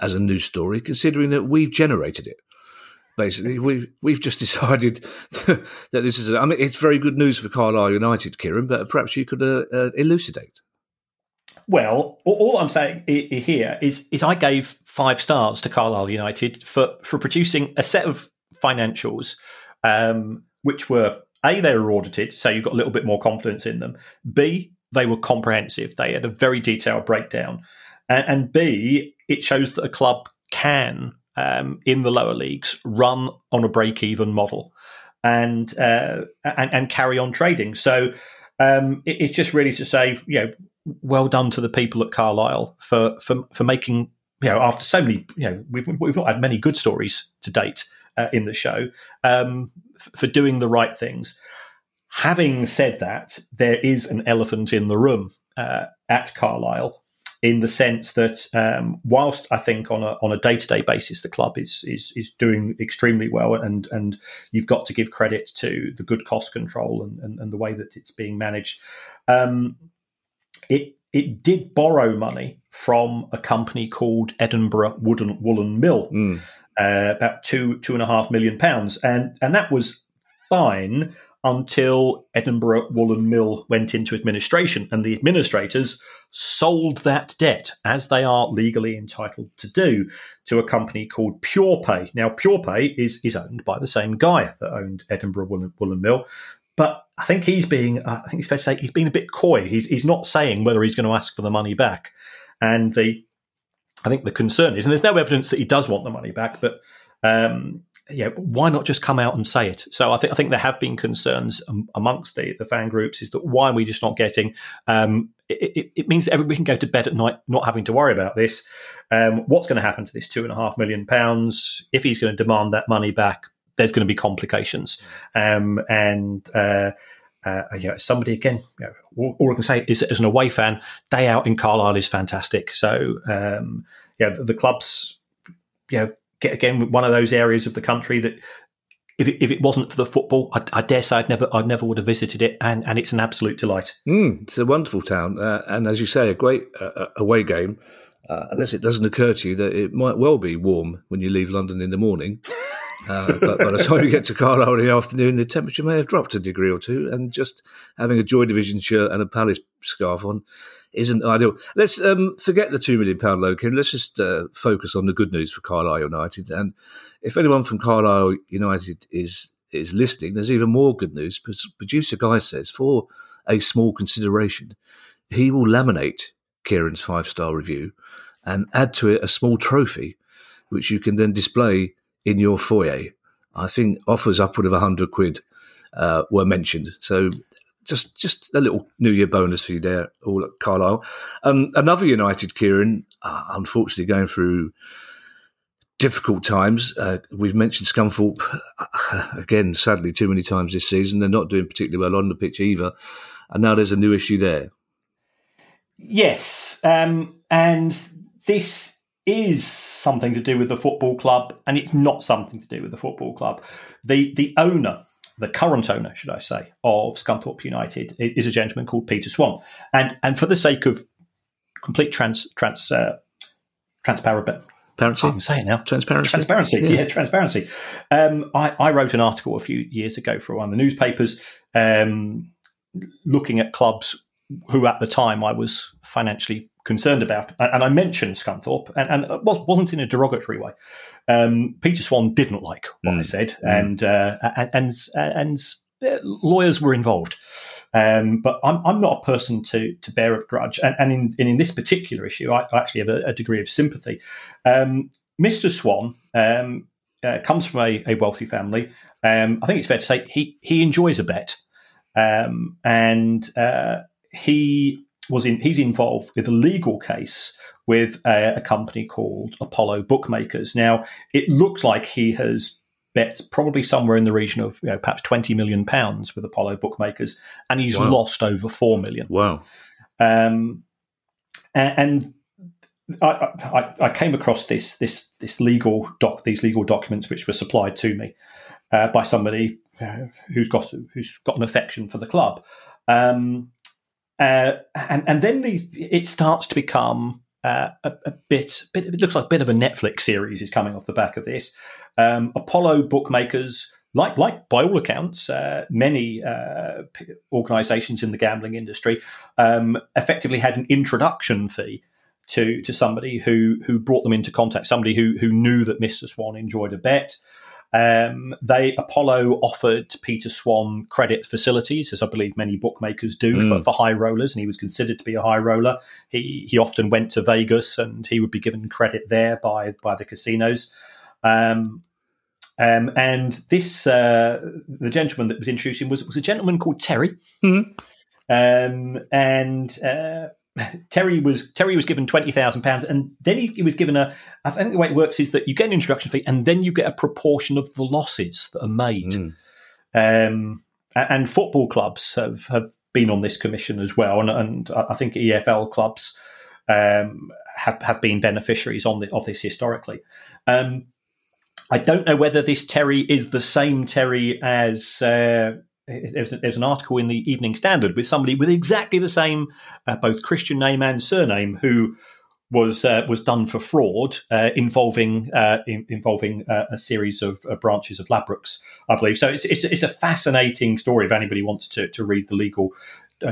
as a news story, considering that we've generated it basically. We've we've just decided that this is. A, I mean, it's very good news for Carlisle United, Kieran, but perhaps you could uh, uh, elucidate. Well, all I'm saying here is is I gave five stars to Carlisle United for for producing a set of financials, um, which were a they were audited, so you've got a little bit more confidence in them. B they were comprehensive; they had a very detailed breakdown, and, and B it shows that a club can um, in the lower leagues run on a break even model and, uh, and, and carry on trading. So um, it, it's just really to say, you know, well done to the people at Carlisle for for, for making you know after so many you know we've, we've not had many good stories to date uh, in the show um, f- for doing the right things. Having said that, there is an elephant in the room uh, at Carlisle in the sense that um, whilst I think on a on a day to day basis the club is is is doing extremely well, and and you've got to give credit to the good cost control and and, and the way that it's being managed. Um, it it did borrow money from a company called Edinburgh Wooden Woolen Mill, mm. uh, about two two and a half million pounds, and and that was fine until Edinburgh Woolen Mill went into administration, and the administrators sold that debt, as they are legally entitled to do, to a company called PurePay. Now, PurePay is, is owned by the same guy that owned Edinburgh Woolen, Woolen Mill, but I think he's being, uh, I think it's fair to say, he's being a bit coy. He's, he's not saying whether he's going to ask for the money back. And the, I think the concern is, and there's no evidence that he does want the money back, but um, yeah, why not just come out and say it? So I think I think there have been concerns amongst the, the fan groups is that why are we just not getting? Um, it, it, it, means that everybody can go to bed at night not having to worry about this. Um, what's going to happen to this two and a half million pounds if he's going to demand that money back? There's going to be complications, um, and uh, uh, you know, somebody again, you know, all, all, I can say is as an away fan, day out in Carlisle is fantastic. So um, yeah, the, the clubs, you know again one of those areas of the country that if it, if it wasn't for the football, I, I, dare say I'd never I never would have visited it, and, and it's an absolute delight. Mm, it's a wonderful town, uh, and as you say, a great uh, away game. Uh, unless it doesn't occur to you that it might well be warm when you leave London in the morning. Uh, but by the time you get to Carlisle in the afternoon, the temperature may have dropped a degree or two, and just having a Joy Division shirt and a Palace scarf on isn't ideal. Let's um, forget the two million pound loan, Kieran. Let's just uh, focus on the good news for Carlisle United. And if anyone from Carlisle United is is listening, there's even more good news. Producer Guy says for a small consideration, he will laminate Kieran's five star review and add to it a small trophy, which you can then display in your foyer. I think offers upward of a hundred quid uh, were mentioned. So just just a little New Year bonus for you there, all at Carlisle. Um, another United Kieran, uh, unfortunately going through difficult times. Uh, we've mentioned Scunthorpe uh, again, sadly, too many times this season. They're not doing particularly well on the pitch either, and now there's a new issue there. Yes, um, and this is something to do with the football club, and it's not something to do with the football club. The the owner, the current owner, should I say, of Scunthorpe United is a gentleman called Peter Swan, and and for the sake of complete trans trans uh. Transparency. I can say it now. Transparency. Transparency. Yeah, yeah transparency. Um, I, I, wrote an article a few years ago for one of the newspapers um, looking at clubs who at the time I was financially concerned about. And I mentioned Scunthorpe, and, and it wasn't in a derogatory way. Um, Peter Swan didn't like what mm. I said, mm. and, uh, and, and and uh, lawyers were involved. Um, but I'm, I'm not a person to to bear a grudge, and, and in, in this particular issue, I, actually have a, a, degree of sympathy. Um, Mr. Swan um, uh, comes from a, a wealthy family. Um, I think it's fair to say he he enjoys a bet, um, and uh, he was in he's involved with a legal case with a, a, company called Apollo Bookmakers. Now it looks like he has bet probably somewhere in the region of you know, perhaps twenty million pounds with Apollo Bookmakers, and he's wow. lost over four million. Wow! Um, and, I, I, I, came across this this this legal doc these legal documents which were supplied to me uh, by somebody uh, who's got who's got an affection for the club. Um, uh, and and then the it starts to become uh, a, a bit, bit, It looks like a bit of a Netflix series is coming off the back of this. Um, Apollo bookmakers, like like by all accounts, uh, many uh, organisations in the gambling industry, um, effectively had an introduction fee to to somebody who who brought them into contact, somebody who who knew that Mister Swan enjoyed a bet. Um, they Apollo offered Peter Swan credit facilities, as I believe many bookmakers do mm. for, for, high rollers, and he was considered to be a high roller. He he often went to Vegas, and he would be given credit there by by the casinos. Um, um, and this uh, the gentleman that was introducing was was a gentleman called Terry, mm. and. Uh, Terry was Terry was given twenty thousand pounds, and then he, he, was given a. I think the way it works is that you get an introduction fee, and then you get a proportion of the losses that are made. Mm. Um, and football clubs have, have been on this commission as well, and, and I think EFL clubs um, have have been beneficiaries on the, of this historically. Um, I don't know whether this Terry is the same Terry as uh, there's, there's an article in the Evening Standard with somebody with exactly the same uh, both Christian name and surname who was uh, was done for fraud uh, involving uh, in, involving uh, a series of uh, branches of Ladbrokes, I believe. So it's, it's, it's a fascinating story if anybody wants to to read the legal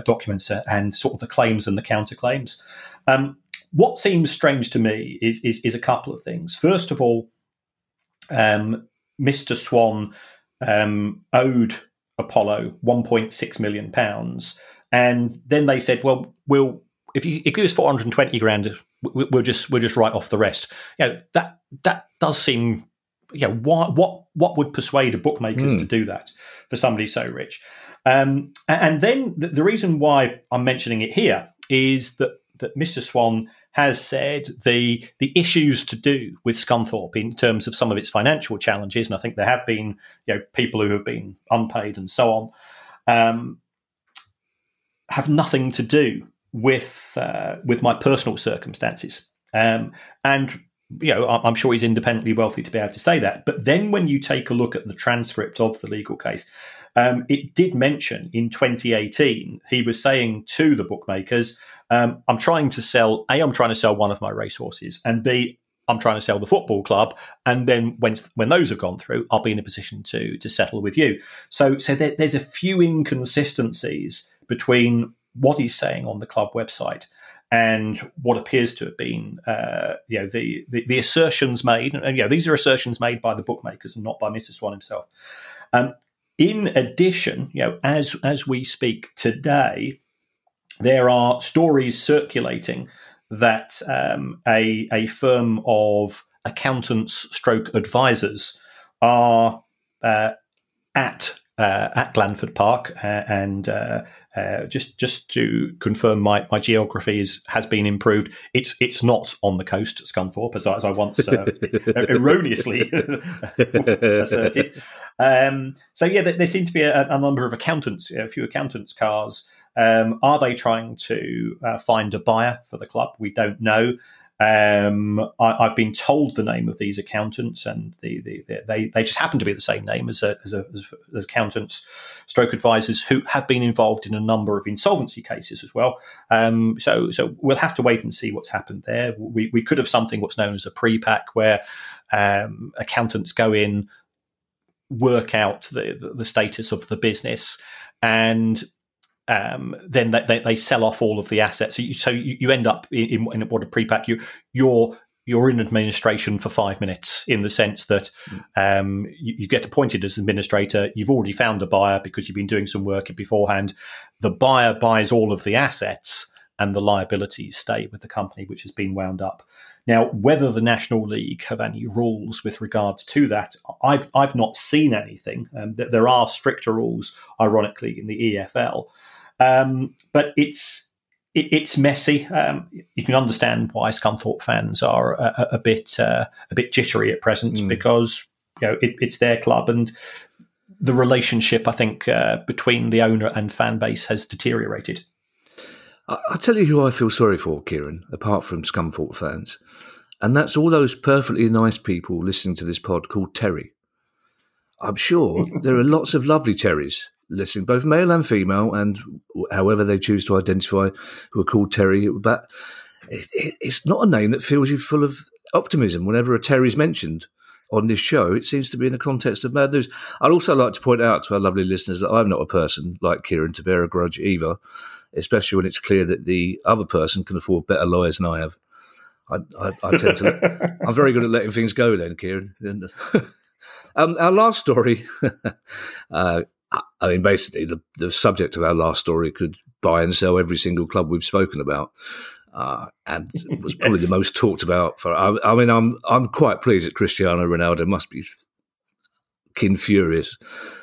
documents and sort of the claims and the counterclaims. Um, what seems strange to me is, is, is a couple of things. First of all, um, Mr. Swan um, owed Apollo 1.6 million pounds, and then they said, "Well, we'll if you if you give us 420 grand, we'll just we'll just write off the rest." You know, that that does seem, yeah. You know, what what what would persuade a bookmakers mm. to do that for somebody so rich? Um, and then the, the reason why I'm mentioning it here is that that Mr. Swan has said the the issues to do with Scunthorpe in terms of some of its financial challenges, and I think there have been you know people who have been unpaid and so on, um, have nothing to do with uh, with my personal circumstances. Um, and you know, I'm sure he's independently wealthy to be able to say that. But then when you take a look at the transcript of the legal case, um, it did mention in 2018 he was saying to the bookmakers, um, "I'm trying to sell. A, I'm trying to sell one of my racehorses, and B, I'm trying to sell the football club. And then when when those have gone through, I'll be in a position to to settle with you." So so there, there's a few inconsistencies between what he's saying on the club website and what appears to have been, uh, you know, the, the, the assertions made, and you know, these are assertions made by the bookmakers and not by Mr. Swan himself. Um, in addition, you know, as as we speak today, there are stories circulating that um, a a firm of accountants stroke advisors are uh, at uh, at Glanford Park, uh, and uh, uh, just just to confirm, my, my geography is, has been improved. It's it's not on the coast at Scunthorpe, as I, as I once uh, erroneously asserted. Um, so yeah, there, there seem to be a, a, number of accountants, a few accountants' cars. Um, are they trying to find a buyer for the club? We don't know. Um, I, have been told the name of these accountants, and the, the, the, they they just happen to be the same name as, a, as, a, as, accountants, stroke advisors who have been involved in a number of insolvency cases as well. Um, so so we'll have to wait and see what's happened there. We we could have something what's known as a pre-pack where um, accountants go in, work out the the status of the business, and um, then they, they, sell off all of the assets. So you, so you, end up in, in, what a pre-pack. You, you're you're in administration for five minutes in the sense that um, you, you, get appointed as administrator. You've already found a buyer because you've been doing some work beforehand. The buyer buys all of the assets and the liabilities stay with the company which has been wound up. Now, whether the National League have any rules with regards to that, I've I've not seen anything. Um, there are stricter rules, ironically, in the EFL. Um, but it's it, it's messy. Um, you can understand why Scunthorpe fans are a, a bit uh, a bit jittery at present mm. because you know it, it's their club and the relationship I think uh, between the owner and fan base has deteriorated. I'll tell you who I feel sorry for, Kieran, apart from Scunthorpe fans. And that's all those perfectly nice people listening to this pod called Terry. I'm sure there are lots of lovely Terrys listening, both male and female, and however they choose to identify, who are called Terry. But it, it, it's not a name that fills you full of optimism. Whenever a Terry is mentioned on this show, it seems to be in the context of bad news. I'd also like to point out to our lovely listeners that I'm not a person like Kieran to bear a grudge either, especially when it's clear that the other person can afford better lawyers than I have. I, I, I tend to. I'm very good at letting things go, then, Kieran. um, our last story uh, I mean, basically, the, the subject of our last story could buy and sell every single club we've spoken about, uh, and was probably yes. the most talked about. For I, I, mean, I'm I'm quite pleased that Cristiano Ronaldo must be kin furious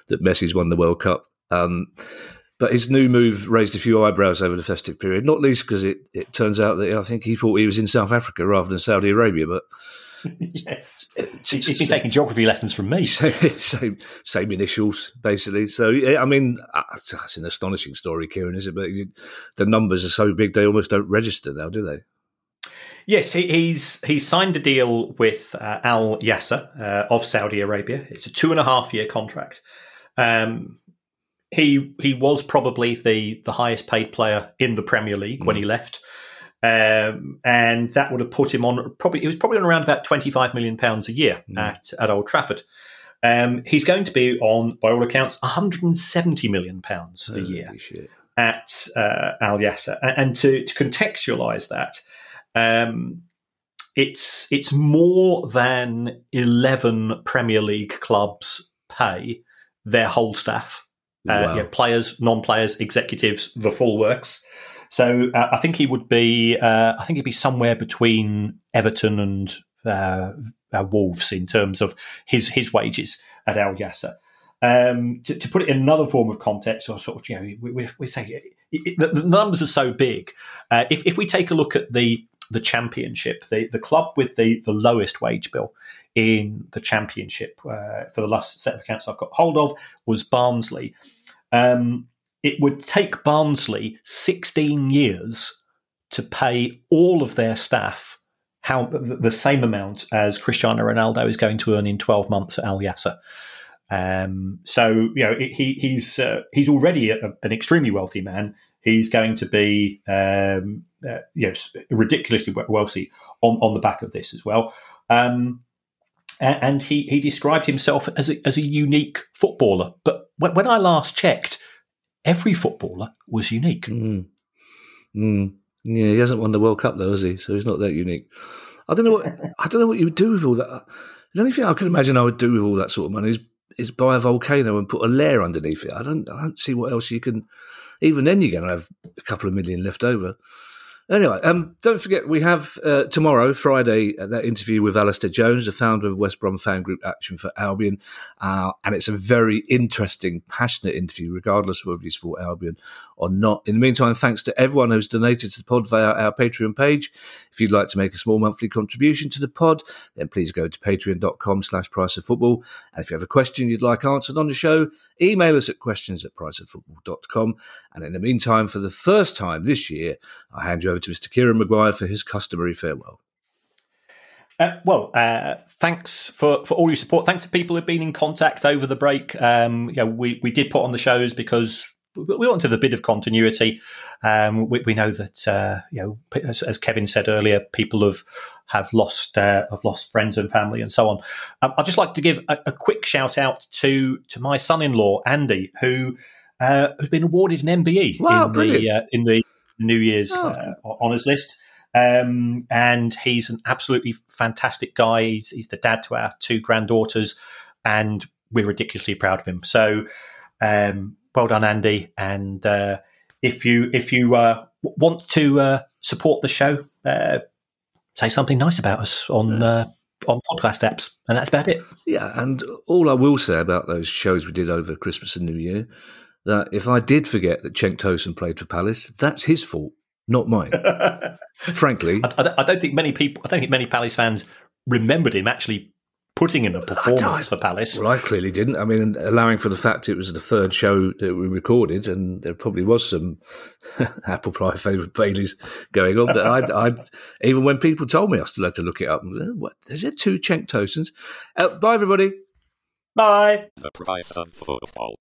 that Messi's won the World Cup. Um, but his new move raised a few eyebrows over the festive period, not least because it, it turns out that I think he thought he was in South Africa rather than Saudi Arabia. But yes, he's been taking geography lessons from me. Same, same, initials, basically. So, yeah, I mean, uh, that's an astonishing story, Kieran, is it? But the numbers are so big they almost don't register now, do they? Yes, he, he's he's signed a deal with uh, Al Nassr uh, of Saudi Arabia. It's a two and a half year contract. Um, he he was probably the the highest paid player in the Premier League mm. when he left. Um, and that would have put him on probably he was probably on around about twenty five million pounds a year mm. at at Old Trafford. Um, he's going to be on, by all accounts, 170 million pounds a year shit. at uh, Al Nassr. And to, to contextualise that, um, it's it's more than 11 Premier League clubs pay their whole staff, uh, wow. yeah, players, non-players, executives, the full works. So uh, I think he would be. Uh, I think he'd be somewhere between Everton and uh, uh, Wolves in terms of his his wages at Al Nassr. Um, to, to, put it in another form of context, or sort of, you know, we, we, say it, it, the, the, numbers are so big. Uh, if, if we take a look at the the championship, the, the club with the, the lowest wage bill in the championship uh, for the last set of accounts I've got hold of was Barnsley. Um, it would take Barnsley 16 years to pay all of their staff how the same amount as Cristiano Ronaldo is going to earn in 12 months at Al Nassr. Um, so you know he, he's uh, he's already a, an extremely wealthy man. He's going to be um, uh, you know ridiculously wealthy on, on the back of this as well. Um, and he, he described himself as a, as a unique footballer. But when I last checked, every footballer was unique. Mm. Mm. Yeah, he hasn't won the World Cup though, has he? So he's not that unique. I don't know what I don't know what you would do with all that. The only thing I can imagine I would do with all that sort of money is, is buy a volcano and put a lair underneath it. I don't I don't see what else you can even then, you're going to have a couple of million left over. Anyway, um, don't forget we have uh, tomorrow, Friday, uh, that interview with Alistair Jones, the founder of West Brom fan group Action for Albion, uh, and it's a very interesting, passionate interview, regardless of whether you support Albion or not. In the meantime, thanks to everyone who's donated to the pod via our Patreon page. If you'd like to make a small monthly contribution to the pod, then please go to patreon.com slash price of football. And if you have a question you'd like answered on the show, email us at questions at priceoffootball.com. And in the meantime, for the first time this year, I hand you over to Mr. Kieran Maguire for his customary farewell. Uh, well, uh, thanks for, for all your support. Thanks to people who've been in contact over the break. Um, we, we did put on the shows because we want to have a bit of continuity. Um, we, we, know that uh, you know, as, as, Kevin said earlier, people have have lost uh, have lost friends and family and so on. Um, I'd just like to give a, a, quick shout out to to my son-in-law Andy, who uh, has been awarded an MBE wow, in the uh, in the New Year's oh. uh, honours list. Um, and he's an absolutely fantastic guy. He's, he's, the dad to our two granddaughters, and we're ridiculously proud of him. So, um, well done, Andy. And uh, if you if you uh, want to uh, support the show, uh, say something nice about us on uh, on podcast apps, and that's about it. Yeah, and all I will say about those shows we did over Christmas and New Year that if I did forget that Cenk Tosun played for Palace, that's his fault, not mine. Frankly, I, I, don't think many people, I don't think many Palace fans remembered him actually putting in a performance for Palace. Well, I clearly didn't. I mean, allowing for the fact it was the third show that we recorded, and there probably was some apple pie favourite Baileys going on. But I, I, even when people told me, I still had to look it up. What is it? Two Cenk Tosuns? Uh, bye, everybody. Bye. The price of football.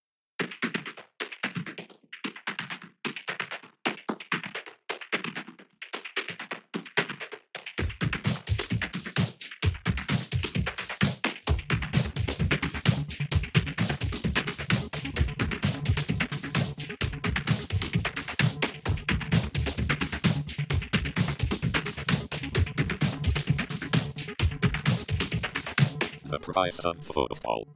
Price of football.